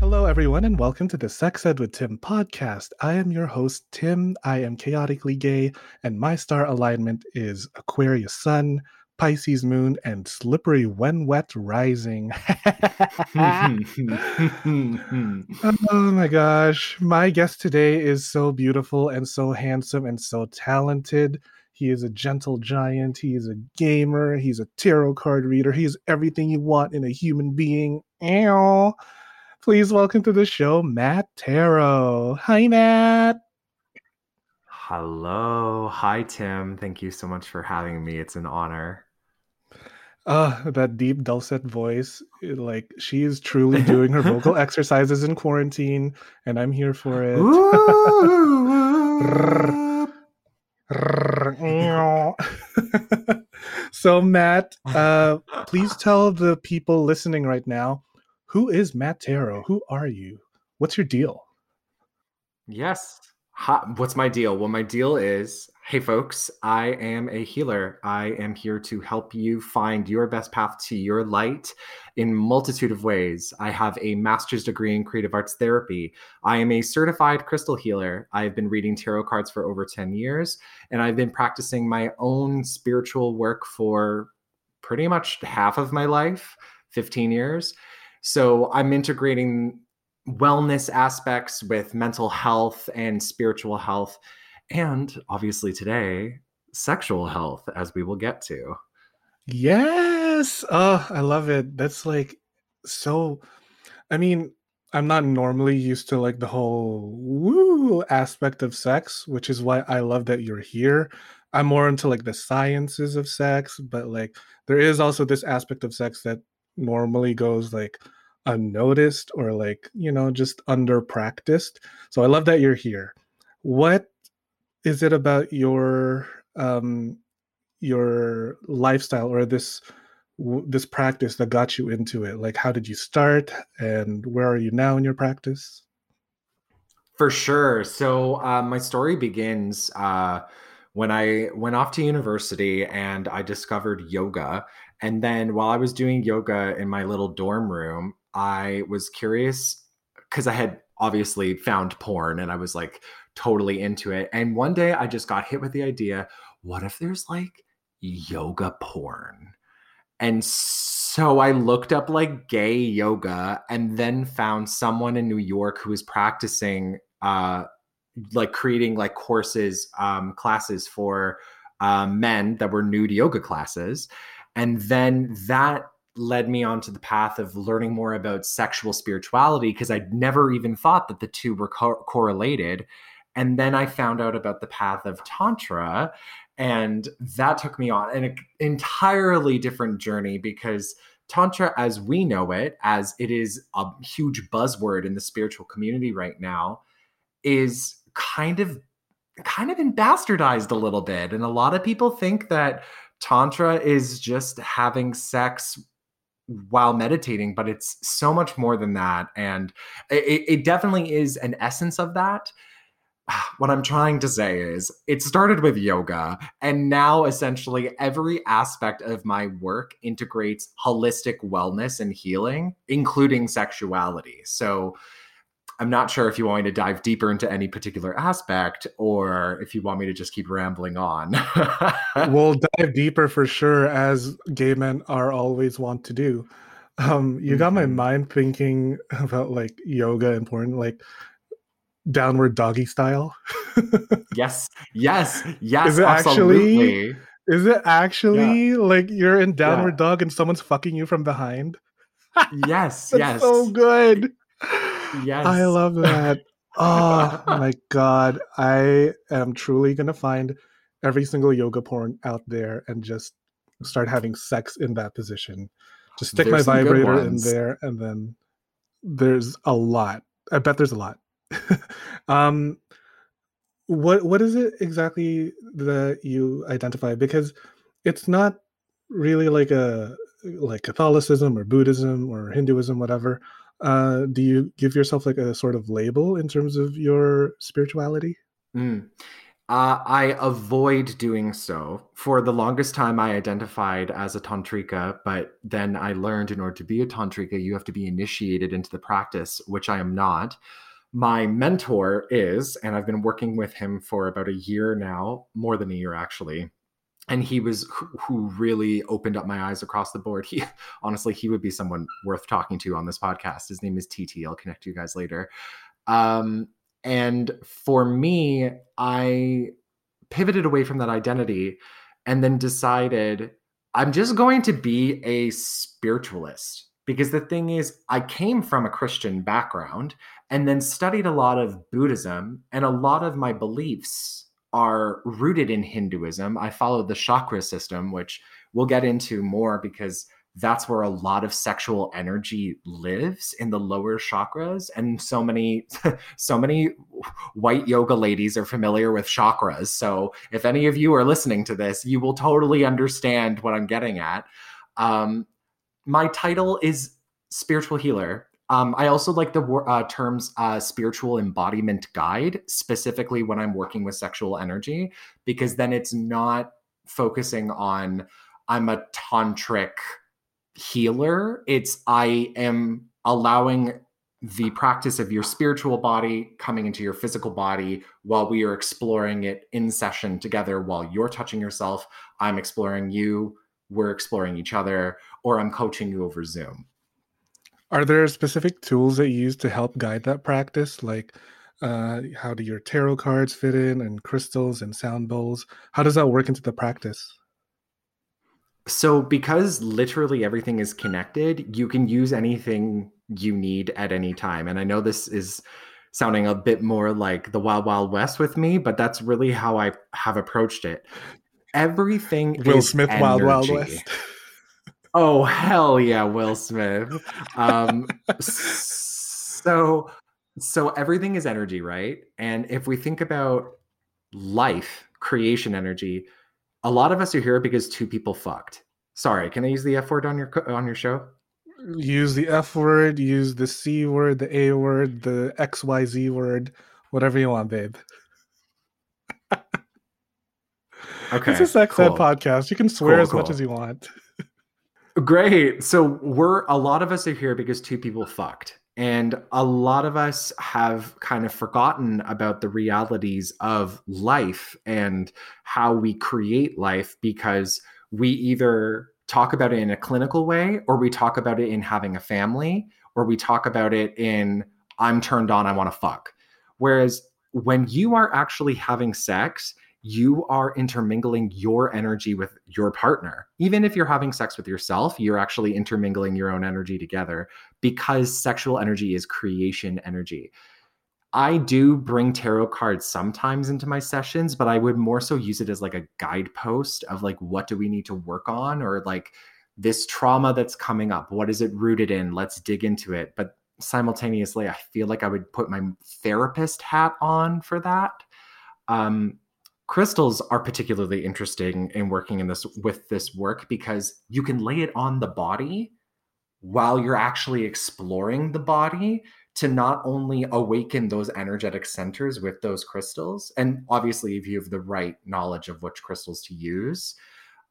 Hello, everyone, and welcome to the Sex Ed with Tim podcast. I am your host, Tim. I am chaotically gay, and my star alignment is Aquarius Sun, Pisces Moon, and Slippery When Wet Rising. oh my gosh. My guest today is so beautiful and so handsome and so talented. He is a gentle giant. He is a gamer. He's a tarot card reader. He is everything you want in a human being. Ow. Please welcome to the show, Matt Tarot. Hi, Matt. Hello. Hi, Tim. Thank you so much for having me. It's an honor. Uh, that deep dulcet voice, like she is truly doing her vocal exercises in quarantine, and I'm here for it. so, Matt, uh, please tell the people listening right now who is Matt Tarot? Who are you? What's your deal? yes. Hi, what's my deal? Well, my deal is hey, folks, I am a healer. I am here to help you find your best path to your light in multitude of ways. I have a master's degree in creative arts therapy. I am a certified crystal healer. I've been reading tarot cards for over 10 years, and I've been practicing my own spiritual work for pretty much half of my life 15 years. So I'm integrating wellness aspects with mental health and spiritual health. And obviously, today, sexual health, as we will get to. Yes. Oh, I love it. That's like so. I mean, I'm not normally used to like the whole woo aspect of sex, which is why I love that you're here. I'm more into like the sciences of sex, but like there is also this aspect of sex that normally goes like unnoticed or like, you know, just under practiced. So I love that you're here. What is it about your um your lifestyle or this this practice that got you into it like how did you start and where are you now in your practice For sure. So uh, my story begins uh, when I went off to university and I discovered yoga. And then while I was doing yoga in my little dorm room, I was curious because I had obviously found porn and I was like totally into it. And one day I just got hit with the idea what if there's like yoga porn? And so I looked up like gay yoga and then found someone in New York who was practicing uh like creating like courses um classes for um, men that were nude yoga classes and then that led me onto the path of learning more about sexual spirituality because I'd never even thought that the two were co- correlated and then I found out about the path of tantra and that took me on an entirely different journey because tantra as we know it as it is a huge buzzword in the spiritual community right now is kind of kind of been bastardized a little bit. And a lot of people think that tantra is just having sex while meditating but it's so much more than that. And it, it definitely is an essence of that what I'm trying to say is it started with yoga, and now essentially every aspect of my work integrates holistic wellness and healing, including sexuality. So I'm not sure if you want me to dive deeper into any particular aspect or if you want me to just keep rambling on. we'll dive deeper for sure as gay men are always want to do um you got my Mhm. mind thinking about like yoga porn like downward doggy style yes, yes, yes, Is it actually- absolutely. is it actually like you're in downward dog and someone's fucking you from behind yes, yes. so good. Yes. I love that. Oh my god. I am truly gonna find every single yoga porn out there and just start having sex in that position. Just stick There's my vibrator in there and then there's a lot. I bet there's a lot. um what what is it exactly that you identify because it's not really like a like Catholicism or Buddhism or Hinduism whatever uh do you give yourself like a sort of label in terms of your spirituality Mm. Uh, I avoid doing so. For the longest time, I identified as a tantrika, but then I learned in order to be a tantrika, you have to be initiated into the practice, which I am not. My mentor is, and I've been working with him for about a year now, more than a year actually. And he was who- really opened up my eyes across the board. He honestly, he would be someone worth talking to on this podcast. His name is TT. I'll connect you guys later. Um, and for me, I pivoted away from that identity and then decided I'm just going to be a spiritualist. Because the thing is, I came from a Christian background and then studied a lot of Buddhism, and a lot of my beliefs are rooted in Hinduism. I follow the chakra system, which we'll get into more because that's where a lot of sexual energy lives in the lower chakras. And so many so many white yoga ladies are familiar with chakras. So if any of you are listening to this you will totally understand what i'm getting at. Um, my title is spiritual healer um, i also like the uh, terms uh, spiritual embodiment guide specifically when i'm working with sexual energy because then it's not focusing on i'm a tantric healer. It's I am allowing the practice of your spiritual body coming into your physical body while we are exploring it in session together while you're touching yourself. I'm exploring you, we're exploring each other, or I'm coaching you over Zoom. Are there specific tools that you use to help guide that practice like uh how do your tarot cards fit in and crystals and sound bowls how does that work into the practice So, because literally everything is connected, you can use anything you need at any time. And I know this is sounding a bit more like the Wild Wild West with me, but that's really how I have approached it. Everything will is smith wild wild west Oh hell yeah, Will Smith. Um, so so everything is energy, right? And if we think about life, creation energy, a lot of us are here because two people fucked. Sorry, can I use the F word on your on your show? use the f word use the c word the a word the xyz word whatever you want babe Okay, it's a sex ed podcast you can swear Cool, as much as you want Great. So we're a lot of us are here because two people fucked. And a lot of us have kind of forgotten about the realities of life and how we create life because we either talk about it in a clinical way or we talk about it in having a family or we talk about it in I'm turned on, I want to fuck. Whereas when you are actually having sex, you are intermingling your energy with your partner. Even if you're having sex with yourself, you're actually intermingling your own energy together because sexual energy is creation energy. I do bring tarot cards sometimes into my sessions, but I would more so use it as like a guidepost of like, what do we need to work on? Or like this trauma that's coming up, what is it rooted in? Let's dig into it. But simultaneously, I feel like I would put my therapist hat on for that. Um, crystals are particularly interesting in working in this with this work because you can lay it on the body while you're actually exploring the body to not only awaken those energetic centers with those crystals. And obviously if you have the right knowledge of which crystals to use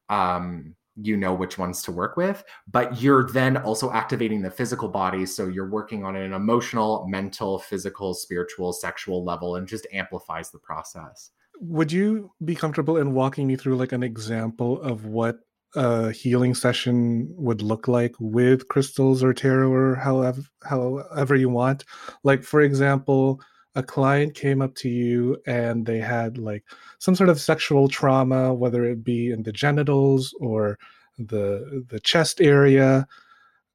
um you know which ones to work with but you're then also activating the physical body. So you're working on an emotional mental physical spiritual sexual level and just amplifies the process would you be comfortable in walking me through like an example of what a healing session would look like with crystals or tarot or however however you want like for example a client came up to you and they had like some sort of sexual trauma whether it be in the genitals or the the chest area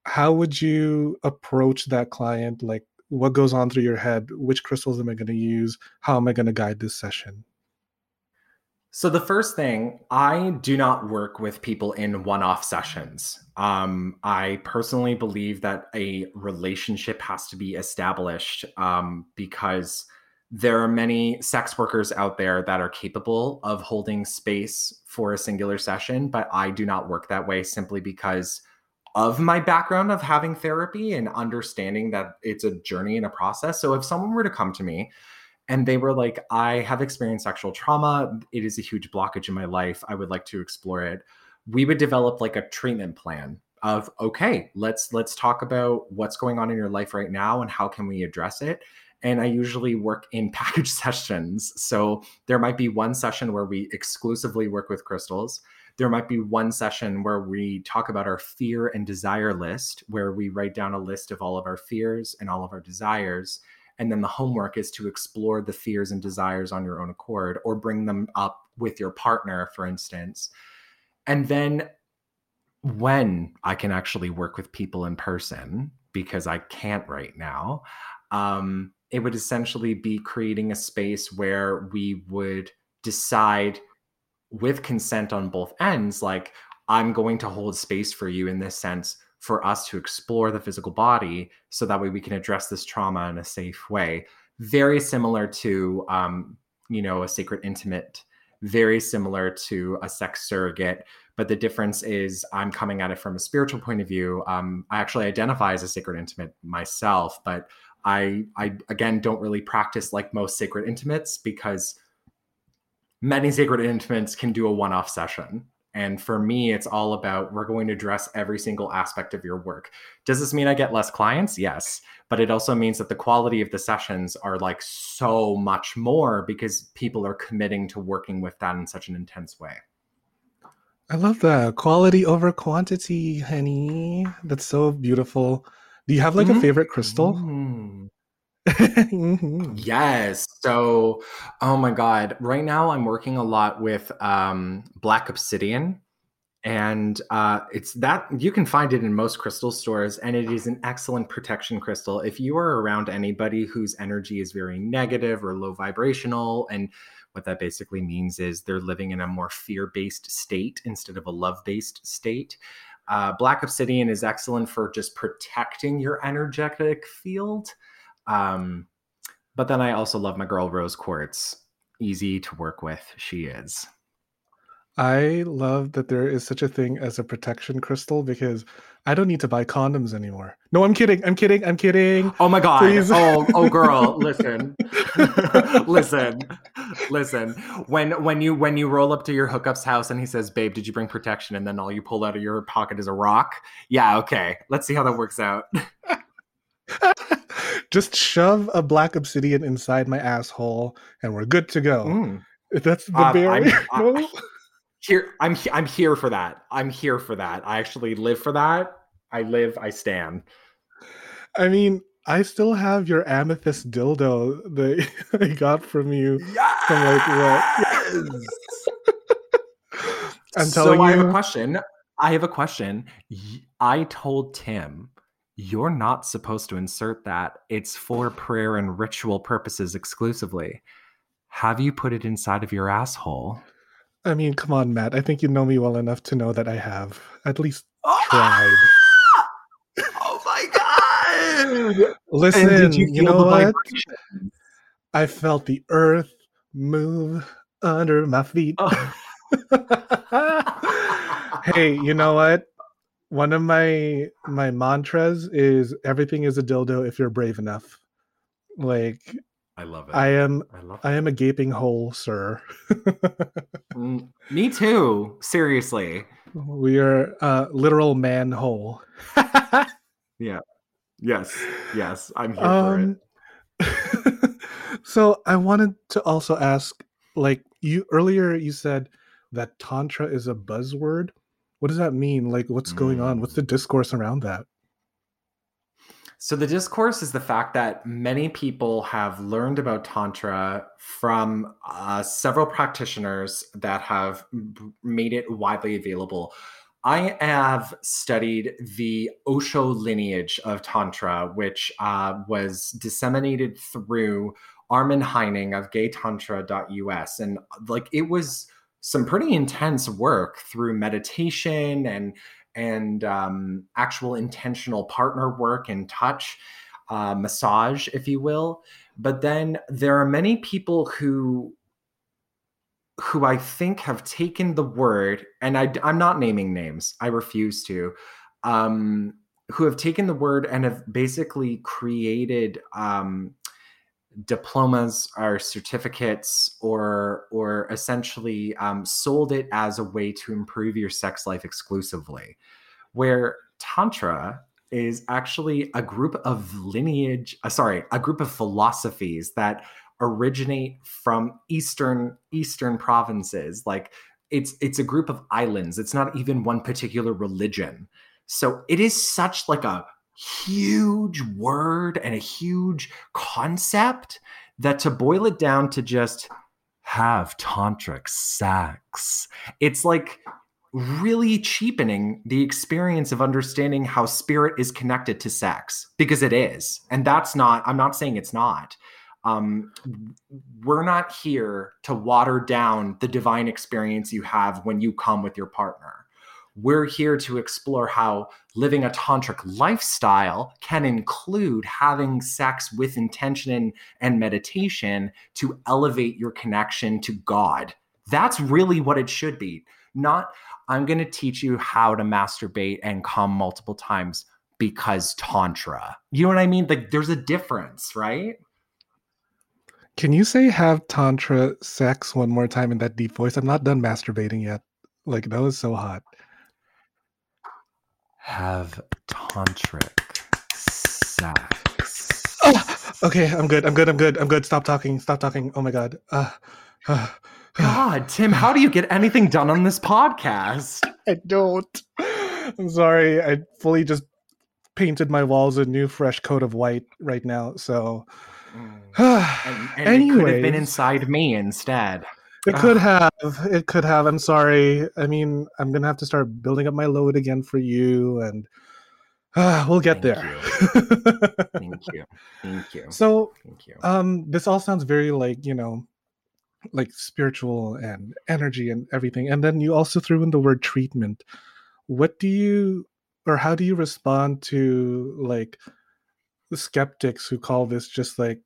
how would you approach that client? Like, what goes on through your head? Which crystals am I going to use? How am I going to guide this session? So the first thing, I do not work with people in one-off sessions. Um, I personally believe that a relationship has to be established um, because there are many sex workers out there that are capable of holding space for a singular session, but I do not work that way simply because of my background of having therapy and understanding that it's a journey and a process. So if someone were to come to me and they were like i have experienced sexual trauma. It is a huge blockage in my life. I would like to explore it. We would develop like a treatment plan of okay let's let's talk about what's going on in your life right now and how can we address it. And i usually work in package sessions. So there might be one session where we exclusively work with crystals. There might be one session where we talk about our fear and desire list where we write down a list of all of our fears and all of our desires and then the homework is to explore the fears and desires on your own accord or bring them up with your partner, for instance. And then when I can actually work with people in person, because I can't right now, um, it would essentially be creating a space where we would decide with consent on both ends, like, I'm going to hold space for you in this sense for us to explore the physical body so that way we can address this trauma in a safe way. Very similar to um, you know a sacred intimate. Very similar to a sex surrogate. But the difference is i'm coming at it from a spiritual point of view. Um, i actually identify as a sacred intimate myself but i i again don't really practice like most sacred intimates because many sacred intimates can do a one-off session and for me, it's all about we're going to address every single aspect of your work. Does this mean I get less clients? Yes. But it also means that the quality of the sessions are like so much more because people are committing to working with that in such an intense way. I love that. Quality over quantity, honey. That's so beautiful. Do you have like mm-hmm. a favorite crystal? Mm-hmm. Mm-hmm. Yes. So, oh my God. Right now, I'm working a lot with um, Black Obsidian. And uh, it's that you can find it in most crystal stores, and it is an excellent protection crystal. If you are around anybody whose energy is very negative or low vibrational, and what that basically means is they're living in a more fear based state instead of a love based state. Uh, Black Obsidian is excellent for just protecting your energetic field. Um, but then I also love my girl Rose Quartz. Easy to work with, she is. I love that there is such a thing as a protection crystal because I don't need to buy condoms anymore. No, I'm kidding. I'm kidding. I'm kidding. Oh my god. Please. Oh, oh girl, listen. listen. Listen. When when you when you roll up to your hookup's house and he says, "Babe, did you bring protection?" and then all you pull out of your pocket is a rock. Yeah, okay. Let's see how that works out. Just shove a black obsidian inside my asshole, and we're good to go. Mm. That's the um, barrier. I'm, I'm, here, I'm I'm here for that. I'm here for that. I actually live for that. I live. I stand. I mean, I still have your amethyst dildo that I got from you. Yes! From like what? I'm telling so you. I have a question. I have a question. I told Tim you're not supposed to insert that. It's for prayer and ritual purposes exclusively. Have you put it inside of your asshole? I mean, come on, Matt. I think you know me well enough to know that I have at least oh, tried. oh my god! Listen, you, you, know what? I felt the earth move under my feet. Oh. hey, you know what? One of my my mantras is everything is a dildo if you're brave enough. Like I love it. I am I, love I am a gaping hole, sir. mm, me too. Seriously. We are a literal manhole. yeah. Yes. Yes. I'm here um, for it. so I wanted to also ask like you earlier you said that tantra is a buzzword what does that mean? Like, what's going on? What's the mm. discourse around that? So, the discourse is the fact that many people have learned about Tantra from uh, several practitioners that have made it widely available. I have studied the Osho lineage of Tantra, which uh, was disseminated through Armin Heining of gaytantra.us. And like it was some pretty intense work through meditation and and um, actual intentional partner work and touch, uh, massage, if you will. But then there are many people who who I think have taken the word, and I, am not naming names, I refuse to, um, who have taken the word and have basically created um, diplomas or certificates or or essentially um, sold it as a way to improve your sex life exclusively. Where tantra is actually a group of lineage uh, sorry a group of philosophies that originate from eastern eastern provinces. Like it's it's a group of islands. It's not even one particular religion. So it is such like a huge word and a huge concept that to boil it down to just have tantric sex it's like really cheapening the experience of understanding how spirit is connected to sex because it is and that's not i'm not saying it's not. Um, we're not here to water down the divine experience you have when you come with your partner we're here to explore how living a tantric lifestyle can include having sex with intention and meditation to elevate your connection to God. That's really what it should be. Not, I'm going to teach you how to masturbate and come multiple times because Tantra. You know what I mean? Like, there's a difference, right? Can you say have Tantra sex one more time in that deep voice? I'm not done masturbating yet. Like, that was so hot have tantric sex. Oh, okay, I'm good. I'm good. I'm good. I'm good. Stop talking. Stop talking. Oh my god. Uh, uh, God, Tim, how do you get anything done on this podcast? I don't. I'm sorry. I fully just painted my walls a new fresh coat of white right now. So, mm. and, and it could have been inside me instead. It could have. It could have. I'm sorry. I mean, I'm gonna have to start building up my load again for you, and uh, we'll get Thank there. You. Thank you. Thank you. So, Thank you. um, this all sounds very like you know, like spiritual and energy and everything, and then you also threw in the word treatment. What do you, or how do you respond to like the skeptics who call this just like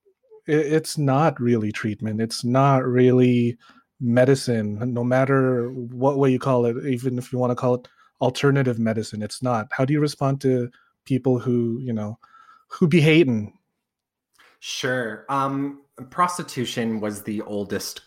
it's not really treatment. It's not really medicine, no matter what way you call it, even if you want to call it alternative medicine, it's not. How do you respond to people who, you know, who be hating? Sure. Um, prostitution was the oldest,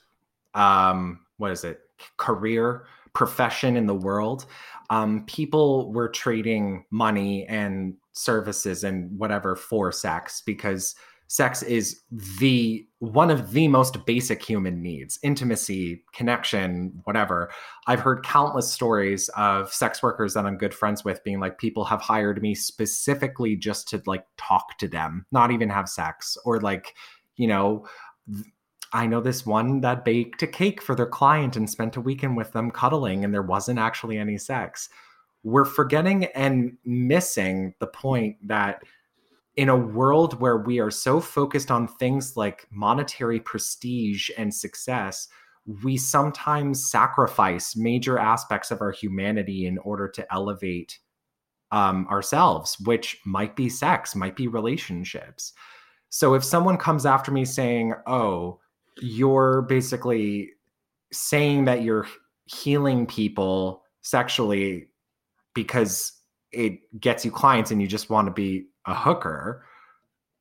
um, what is it, career profession in the world. Um, people were trading money and services and whatever for sex because sex is the one of the most basic human needs intimacy connection whatever i've heard countless stories of sex workers that i'm good friends with being like people have hired me specifically just to like talk to them not even have sex or like you know I know this one that baked a cake for their client and spent a weekend with them cuddling, and there wasn't actually any sex. We're forgetting and missing the point that in a world where we are so focused on things like monetary prestige and success, we sometimes sacrifice major aspects of our humanity in order to elevate um, ourselves, which might be sex, might be relationships. So if someone comes after me saying, oh, you're basically saying that you're healing people sexually because it gets you clients and you just want to be a hooker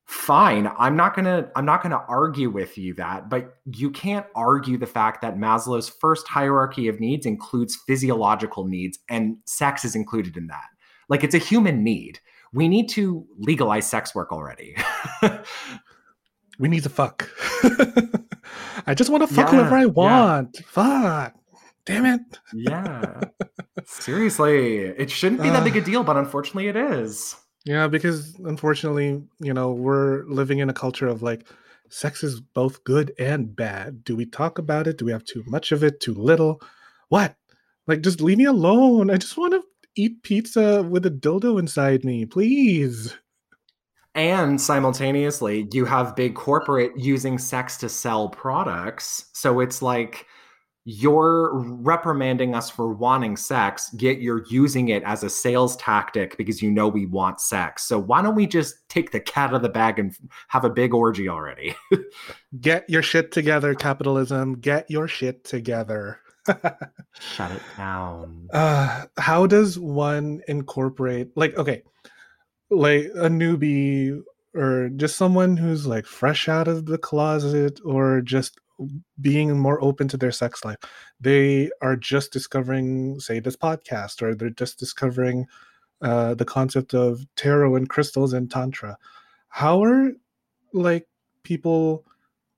fine i'm not going to i'm not going to argue with you that but you can't argue the fact that maslow's first hierarchy of needs includes physiological needs and sex is included in that. Like it's a human need. We need to legalize sex work already. We need to fuck. I just want to fuck yeah, whoever i want. Yeah. fuck. Damn it. Yeah. Seriously it shouldn't be that big a deal but unfortunately it is yeah, because unfortunately, you know, we're living in a culture of like sex is both good and bad. Do we talk about it? Do we have too much of it? Too little? What? Like just leave me alone. I just want to eat pizza with a dildo inside me, please. And simultaneously, you have big corporate using sex to sell products. So it's like you're reprimanding us for wanting sex, yet you're using it as a sales tactic because you know we want sex. So why don't we just take the cat out of the bag and have a big orgy already? Get your shit together, capitalism. Get your shit together. Shut it down. Uh, how does one incorporate, like, okay, like a newbie or just someone who's like fresh out of the closet or just being more open to their sex life. They are just discovering, say, this podcast, or they're just discovering uh, the concept of tarot and crystals and tantra. How are like people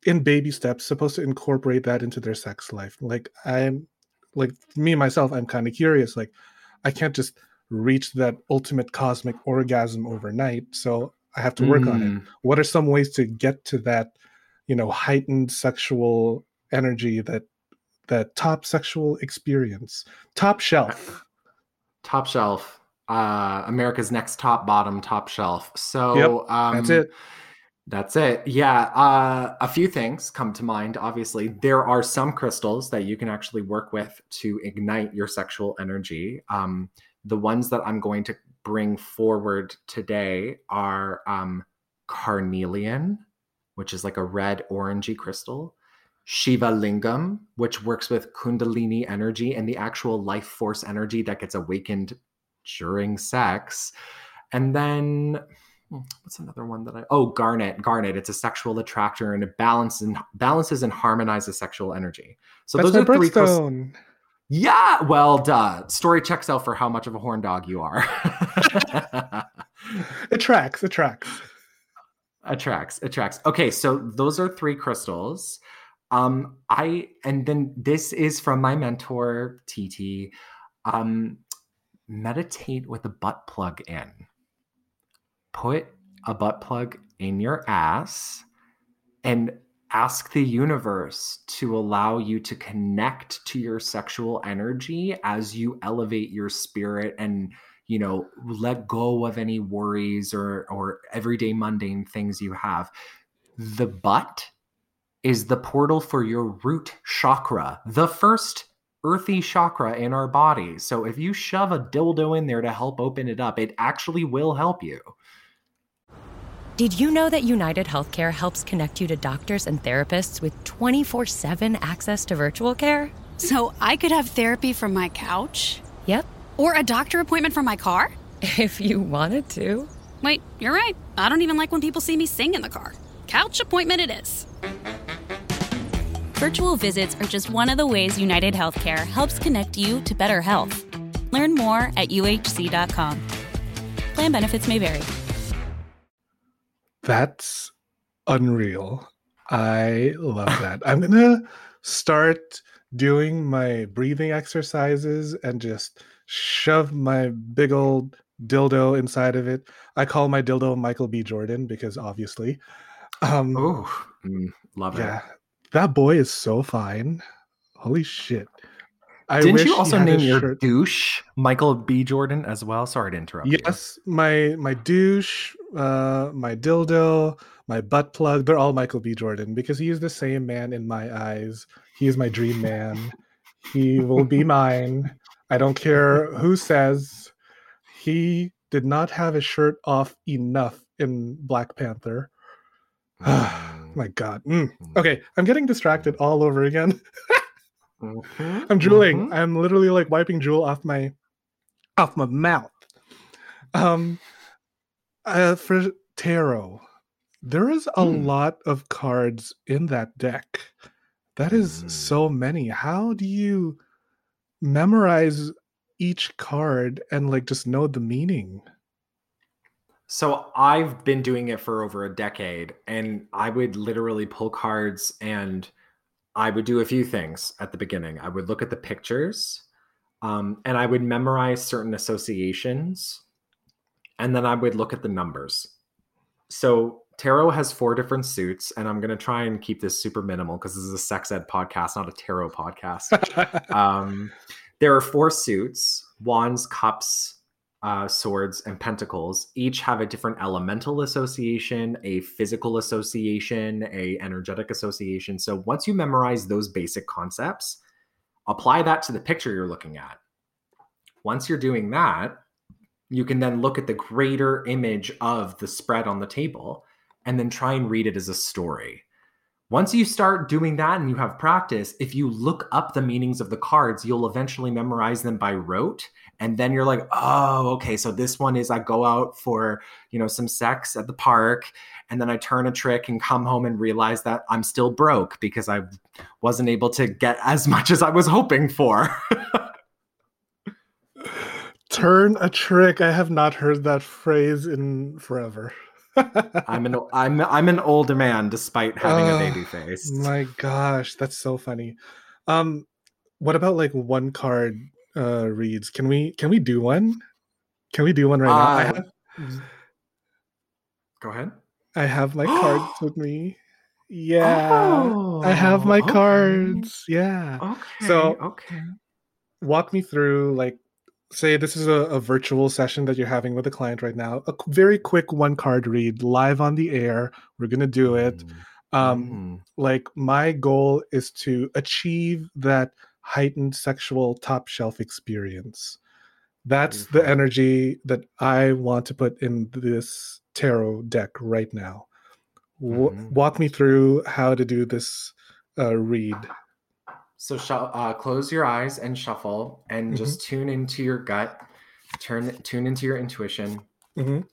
in baby steps supposed to incorporate that into their sex life? Like I'm, like me myself, I'm kind of curious. Like I can't just reach that ultimate cosmic orgasm overnight, so I have to work mm. on it. What are some ways to get to that? You know heightened sexual energy that that top sexual experience top shelf. Top shelf. Uh america's next top bottom top shelf. So yep, um that's it. that's it. Yeah uh a few things come to mind obviously. There are some crystals that you can actually work with to ignite your sexual energy. Um the ones that i'm going to bring forward today are um carnelian which is like a red orangey crystal. Shiva Lingam, which works with Kundalini energy and the actual life force energy that gets awakened during sex. And then hmm, what's another one that I oh garnet garnet it's a sexual attractor and it balances and balances and harmonizes sexual energy. So That's those are three crystals. Yeah, well, duh. Story checks out for how much of a horn dog you are. it tracks. It tracks attracts attracts. Okay so those are three crystals. Um i and then this is from my mentor tt um meditate with a butt plug in. Put a butt plug in your ass and ask the universe to allow you to connect to your sexual energy as you elevate your spirit and you know let go of any worries or or everyday mundane things you have the butt is the portal for your root chakra the first earthy chakra in our body so if you shove a dildo in there to help open it up it actually will help you did you know that United Healthcare helps connect you to doctors and therapists with 24 7 access to virtual care? So I could have therapy from my couch? Yep. Or a doctor appointment from my car? If you wanted to. Wait, you're right. I don't even like when people see me sing in the car. Couch appointment it is. Virtual visits are just one of the ways United Healthcare helps connect you to better health. Learn more at uhc.com. Plan benefits may vary. That's unreal. I love that. I'm going to start doing my breathing exercises and just shove my big old dildo inside of it. I call my dildo Michael B. Jordan because obviously. Um, oh, love yeah, it. That boy is so fine. Holy shit. I Didn't you also name your shirt. douche Michael B. Jordan as well? Sorry to interrupt. Yes, you. my my douche, uh, my dildo, my butt plug, they're all Michael B. Jordan because he is the same man in my eyes. He is my dream man. he will be mine. I don't care who says he did not have his shirt off enough in Black Panther. Mm. My God. Mm. Okay, I'm getting distracted all over again. mm-hmm. I'm drooling. Mm-hmm. I'm literally like wiping drool off my off my mouth. Um, uh, for tarot, there is a mm. lot of cards in that deck. That is mm. so many. How do you? Memorize each card and like just know the meaning. So I've been doing it for over a decade and I would literally pull cards and I would do a few things at the beginning. I would look at the pictures um, and I would memorize certain associations and then I would look at the numbers. So tarot has four different suits and I'm going to try and keep this super minimal because this is a sex ed podcast, not a tarot podcast. um, there are four suits. wands, cups, uh, swords, and pentacles each have a different elemental association, a physical association, a energetic association. So once you memorize those basic concepts, apply that to the picture you're looking at. Once you're doing that, you can then look at the greater image of the spread on the table and then try and read it as a story. Once you start doing that and you have practice, if you look up the meanings of the cards, you'll eventually memorize them by rote. And then you're like, oh, okay, so this one is I go out for, you know, some sex at the park. And then I turn a trick and come home and realize that I'm still broke because I wasn't able to get as much as I was hoping for. Turn a trick. I have not heard that phrase in forever. I'm an I'm I'm an older man despite having Oh, a baby face. My gosh, that's so funny. Um, what about like one card uh reads? Can we can we do one? Can we do one right now? I Uh, have Go ahead. I have my cards with me. Yeah. I have my Oh, okay. cards. Yeah. Okay. So- okay. Walk me through like say this is a, a virtual session that you're having with a client right now. A very quick one card read live on the air. We're going to do it. Um Mm. like my goal is to achieve that heightened sexual top shelf experience that's the energy that i want to put in this tarot deck right now w- Mhm. walk me through how to do this uh, read So sh- uh, close your eyes and shuffle, and Mhm. just tune into your gut. Turn tune into your intuition, Mhm.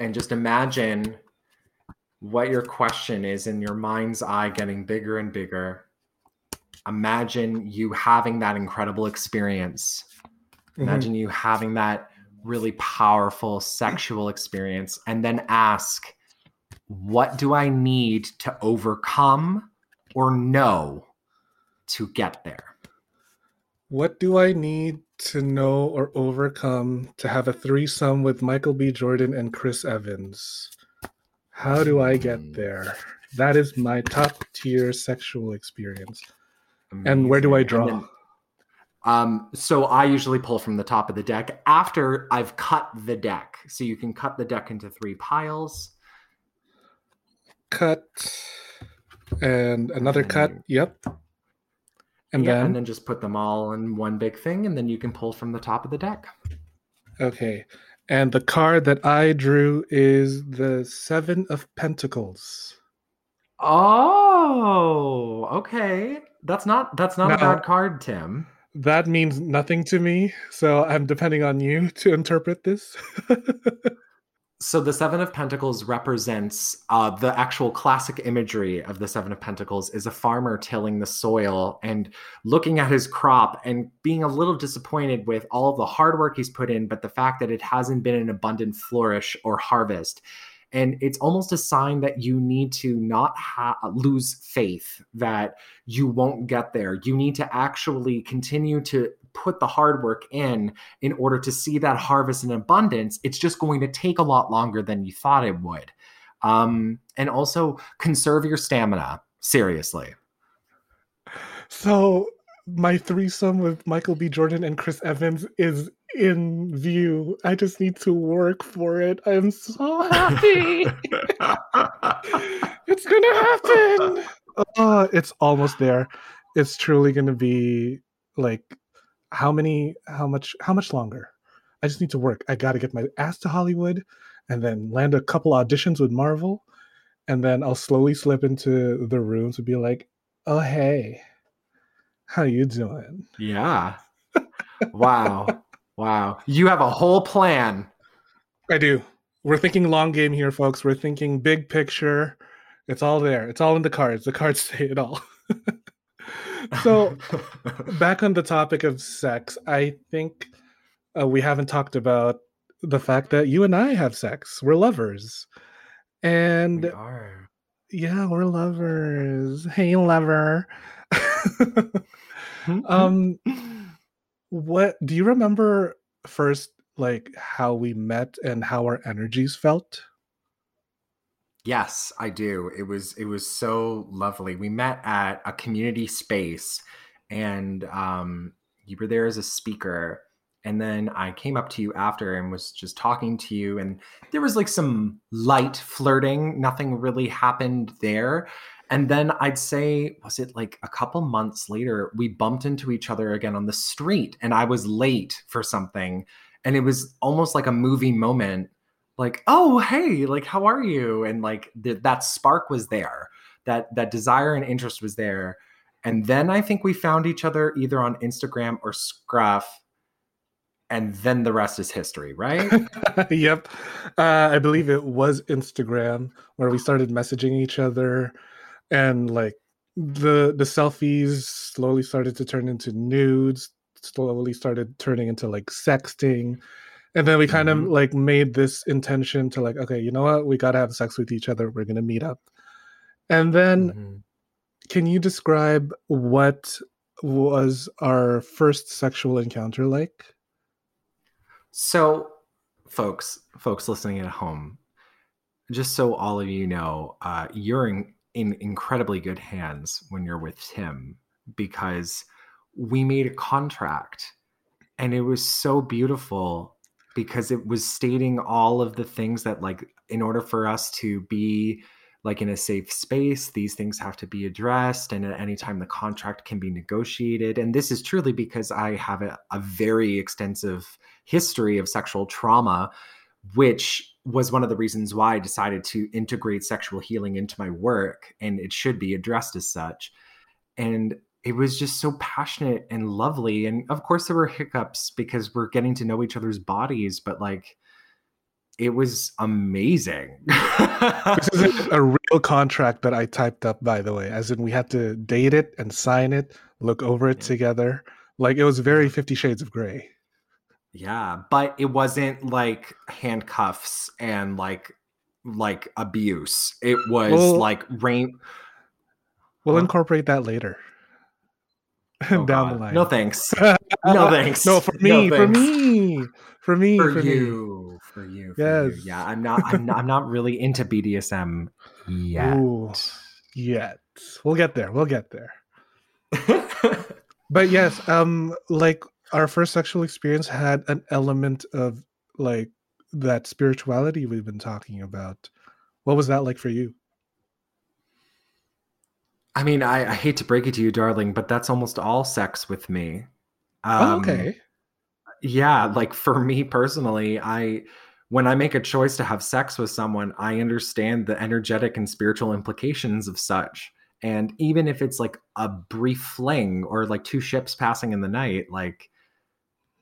and just imagine what your question is in your mind's eye, getting bigger and bigger. Imagine you having that incredible experience. Mhm. Imagine you having that really powerful sexual experience, and then ask, What do I need to overcome or know to get there? what do i need to know or overcome to have a threesome with michael b jordan and chris evans how do i get Mm. there that is my top tier sexual experience And where do I draw? Then- um, so I usually pull from the top of the deck after I've cut the deck. So you can cut the deck into three piles. cut and another cut yep and yeah, then, and then just put them all in one big thing, and then you can pull from the top of the deck. okay and the card that i drew is the seven of pentacles Oh, okay. That's not that's not a bad card, Tim. that means nothing to me so i'm depending on you to interpret this So the Seven of Pentacles represents uh, the actual classic imagery of the Seven of Pentacles is a farmer tilling the soil and looking at his crop and being a little disappointed with all the hard work he's put in, but the fact that it hasn't been an abundant flourish or harvest. And it's almost a sign that you need to not ha- lose faith that you won't get there. You need to actually continue to put the hard work in in order to see that harvest in abundance, it's just going to take a lot longer than you thought it would. Um, and also conserve your stamina. Seriously. so my threesome with michael b jordan and chris evans is in view i just need to work for it i'm so happy it's gonna happen oh it's almost there it's truly gonna be like how many how much how much longer? I just need to work. I gotta get my ass to hollywood and then land a couple auditions with marvel and then i'll slowly slip into the rooms and be like oh hey how you doing? Yeah. Wow. Wow. You have a whole plan. i do. We're thinking long game here folks. We're thinking big picture. It's all there. It's all in the cards. The cards say it all so back on the topic of sex, I think uh, we haven't talked about the fact that you and I have sex. We're lovers. And we are. yeah, we're lovers. Hey, lover. um, what do you remember first, like how we met and how our energies felt? Yes, I do. It was it was so lovely. We met at a community space and um you were there as a speaker and then I came up to you after and was just talking to you and there was like some light flirting, nothing really happened there. And then I'd say was it like a couple months later we bumped into each other again on the street and I was late for something and it was almost like a movie moment like oh hey like how are you? And like th- that spark was there that that desire and interest was there. And then i think we found each other either on instagram or scruff and then the rest is history right? Yep. Uh, i believe it was instagram where we started messaging each other and like the the selfies slowly started to turn into nudes slowly started turning into like sexting and then we kind mm-hmm. of like made this intention to like okay you know what we got to have sex with each other we're gonna meet up and then mm-hmm. can you describe what was our first sexual encounter like so folks folks listening at home just so all of you know uh, you're in, in incredibly good hands when you're with tim because we made a contract and it was so beautiful because it was stating all of the things that like in order for us to be like in a safe space these things have to be addressed and at any time the contract can be negotiated. And this is truly because i have a, a very extensive history of sexual trauma which was one of the reasons why i decided to integrate sexual healing into my work and it should be addressed as such. And it was just so passionate and lovely. And of course, there were hiccups because we're getting to know each other's bodies, but like, it was amazing. this is a real contract that I typed up, by the way, as in we had to date it and sign it, look over it yeah. together. Like it was very Fifty Shades of Grey. Yeah, but it wasn't like handcuffs and like like abuse. It was well, like rain. We'll incorporate that later. Oh, down God. the line. No thanks. no thanks. No for me. No for me. For me. For, for you. Me. For you. For yes. You. Yeah. I'm not. I'm not. I'm not really into BDSM yet. Ooh, yet. We'll get there. We'll get there. but yes, um, like our first sexual experience had an element of like that spirituality we've been talking about. What was that like for you? I mean, I, I, hate to break it to you, darling, but that's almost all sex with me. Oh, um, oh, okay. Yeah, like for me personally, I when I make a choice to have sex with someone, I understand the energetic and spiritual implications of such. And even if it's like a brief fling or like two ships passing in the night, like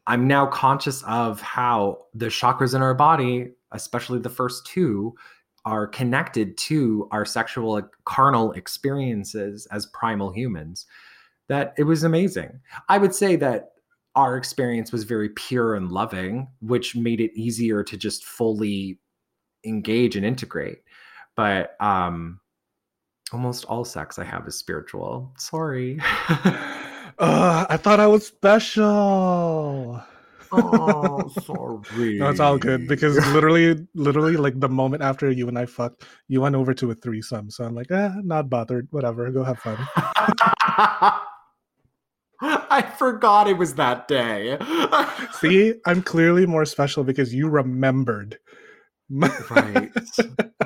I'm now conscious of how the chakras in our body, especially the first two, are connected to our sexual carnal experiences as primal humans that it was amazing. I would say that our experience was very pure and loving which made it easier to just fully engage and integrate. But um almost all sex i have is spiritual. Sorry. Uh, i thought i was special oh, sorry. No, it's all good because literally, literally, like the moment after you and I fucked, you went over to a threesome. So I'm like, eh, not bothered. Whatever, go have fun. I forgot it was that day. See, I'm clearly more special because you remembered. right.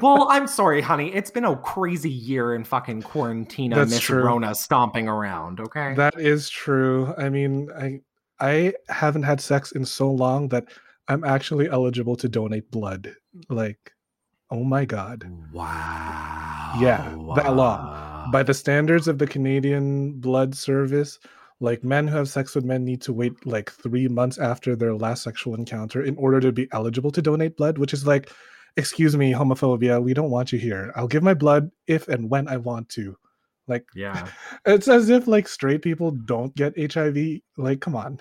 Well, I'm sorry, honey. It's been a crazy year in fucking quarantine. Miss. Rona stomping around. Okay. That is true. I mean, I I haven't had sex in so long that I'm actually eligible to donate blood. Like, oh my god. Wow. Yeah, wow. that long. By the standards of the Canadian Blood Service, like men who have sex with men need to wait like three months after their last sexual encounter in order to be eligible to donate blood, which is like, excuse me, homophobia, we don't want you here. I'll give my blood if and when I want to. Like, yeah, it's as if like straight people don't get HIV. Like, come on,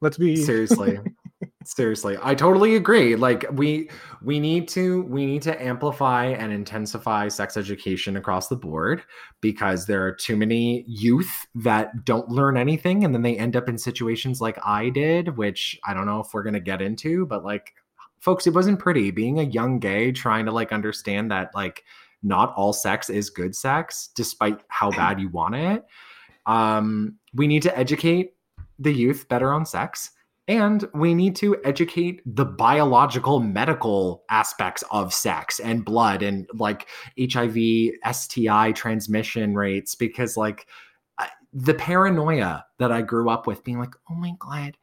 let's be seriously. seriously. I totally agree. Like we we need to we need to amplify and intensify sex education across the board because there are too many youth that don't learn anything and then they end up in situations like i did which i don't know if we're going to get into but like folks it wasn't pretty. Being a young gay trying to like understand that like not all sex is good sex, despite how bad you want it. Um, we need to educate the youth better on sex and we need to educate the biological medical aspects of sex and blood and like hiv sti transmission rates because like the paranoia that i grew up with being like oh my god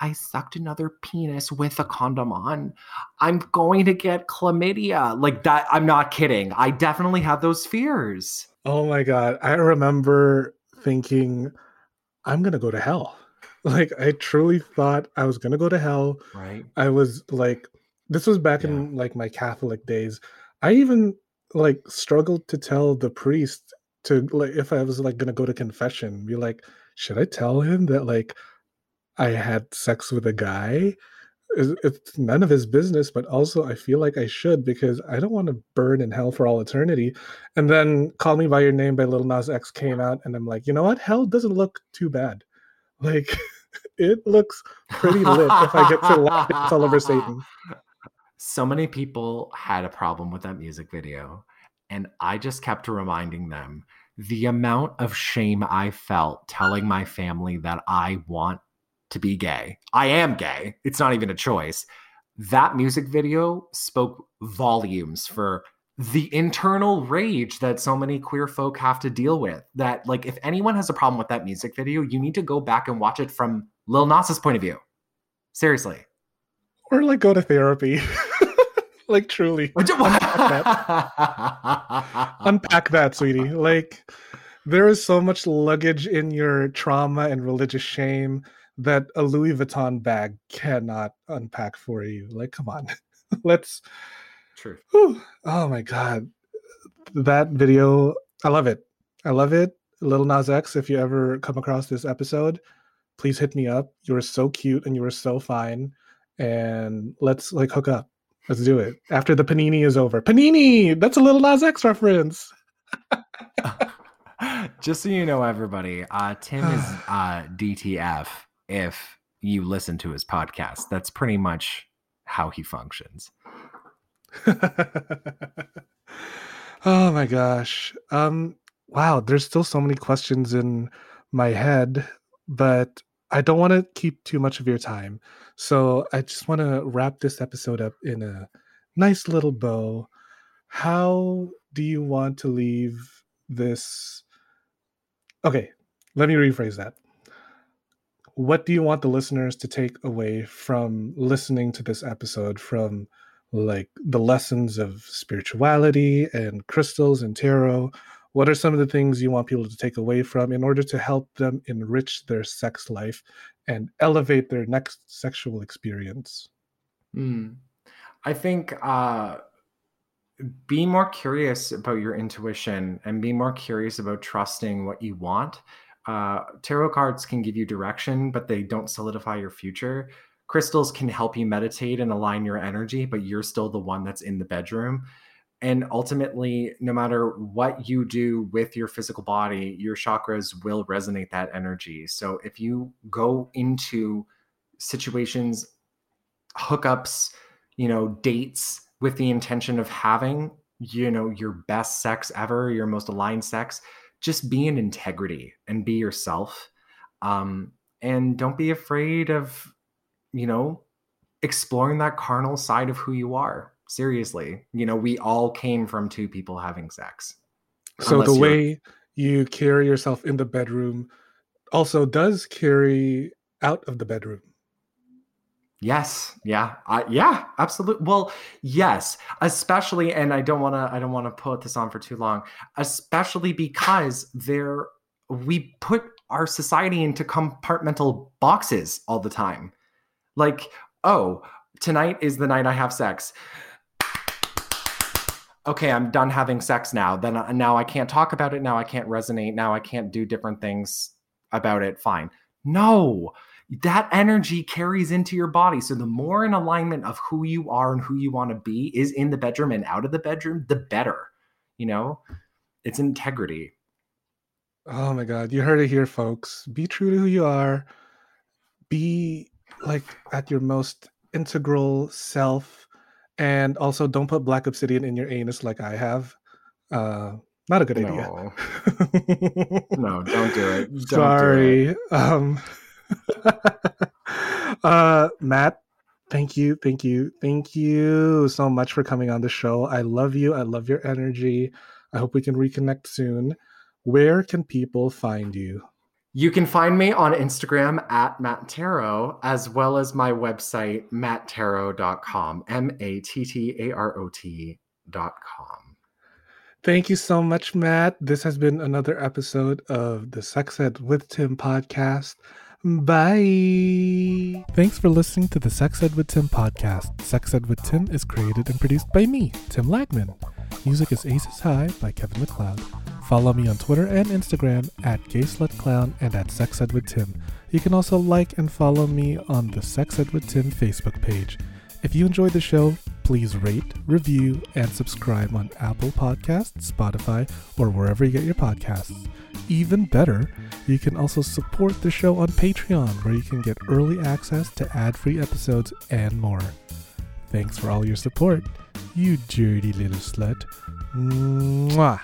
I sucked another penis with a condom on. I'm going to get chlamydia. Like that, I'm not kidding. I definitely have those fears. Oh my God. I remember thinking, I'm going to go to hell. Like, I truly thought I was going to go to hell. Right. I was like, this was back yeah. in like my Catholic days. I even like struggled to tell the priest to like if I was like going to go to confession, be like, should I tell him that like I had sex with a guy. It's none of his business, but also I feel like I should because I don't want to burn in hell for all eternity. And then Call Me By Your Name by Lil Nas X came out, and I'm like, you know what? Hell doesn't look too bad. Like, it looks pretty lit if I get to light all over Satan. So many people had a problem with that music video, and I just kept reminding them the amount of shame I felt telling my family that I want to be gay. I am gay. It's not even a choice. That music video spoke volumes for the internal rage that so many queer folk have to deal with. That, like, if anyone has a problem with that music video, you need to go back and watch it from Lil Nas's point of view. Seriously. Or, like, go to therapy. like, truly. Unpack that. Unpack that, sweetie. Like, there is so much luggage in your trauma and religious shame that a Louis Vuitton bag cannot unpack for you. Like, come on, let's. True. Whew, oh my god, that video! I love it. I love it. Lil Nas X, if you ever come across this episode, please hit me up. You were so cute and you were so fine, and let's like hook up. Let's do it after the panini is over. Panini. That's a Lil Nas X reference. Just so you know, everybody, uh, Tim is uh, DTF if you listen to his podcast. That's pretty much how he functions. oh my gosh. Um wow, there's still so many questions in my head, but I don't want to keep too much of your time. So I just want to wrap this episode up in a nice little bow. How do you want to leave this? Okay, let me rephrase that what do you want the listeners to take away from listening to this episode from like the lessons of spirituality and crystals and tarot? What are some of the things you want people to take away from in order to help them enrich their sex life and elevate their next sexual experience? Mm. i think uh be more curious about your intuition and be more curious about trusting what you want uh, tarot cards can give you direction, but they don't solidify your future. Crystals can help you meditate and align your energy, but you're still the one that's in the bedroom. And ultimately, no matter what you do with your physical body, your chakras will resonate that energy. So if you go into situations, hookups, you know, dates with the intention of having, you know, your best sex ever, your most aligned sex, just be in integrity and be yourself. Um, and don't be afraid of, you know, exploring that carnal side of who you are. Seriously, you know, we all came from two people having sex. So the way you carry yourself in the bedroom also does carry out of the bedroom. Yes. Yeah. Yeah. Absolutely. Well, yes. Especially, and I don't want to. I don't want to put this on for too long. Especially because there, we put our society into compartmental boxes all the time. Like, oh, tonight is the night I have sex. Okay, I'm done having sex now. Then uh, now I can't talk about it. Now I can't resonate. Now I can't do different things about it. Fine. No, that energy carries into your body. So the more in alignment of who you are and who you want to be is in the bedroom and out of the bedroom, the better. You know, it's integrity. Oh my God. You heard it here, folks. Be true to who you are. Be like at your most integral self. And also don't put black obsidian in your anus like I have. Uh, not a good no. idea. no, don't do it. Don't Sorry. Do it. Um uh, Matt, thank you, thank you, thank you so much for coming on the show. I love you. I love your energy. I hope we can reconnect soon. Where can people find you? You can find me on Instagram at Matt Tarot, as well as my website, mattarot.com, M A T T A R O T.com. Thank you so much, Matt. This has been another episode of the Sex Ed with Tim podcast. Bye. Thanks for listening to the Sex Ed with Tim podcast. Sex Ed with Tim is created and produced by me, Tim Lagman. Music is Aces High by Kevin MacLeod. Follow me on Twitter and Instagram at GaySlutClown and at Sex Ed with Tim. You can also like and follow me on the Sex Ed with Tim Facebook page. If you enjoyed the show, please rate, review, and subscribe on Apple Podcasts, Spotify, or wherever you get your podcasts. Even better, you can also support the show on Patreon, where you can get early access to ad free episodes and more. Thanks for all your support, you dirty little slut. Mwah!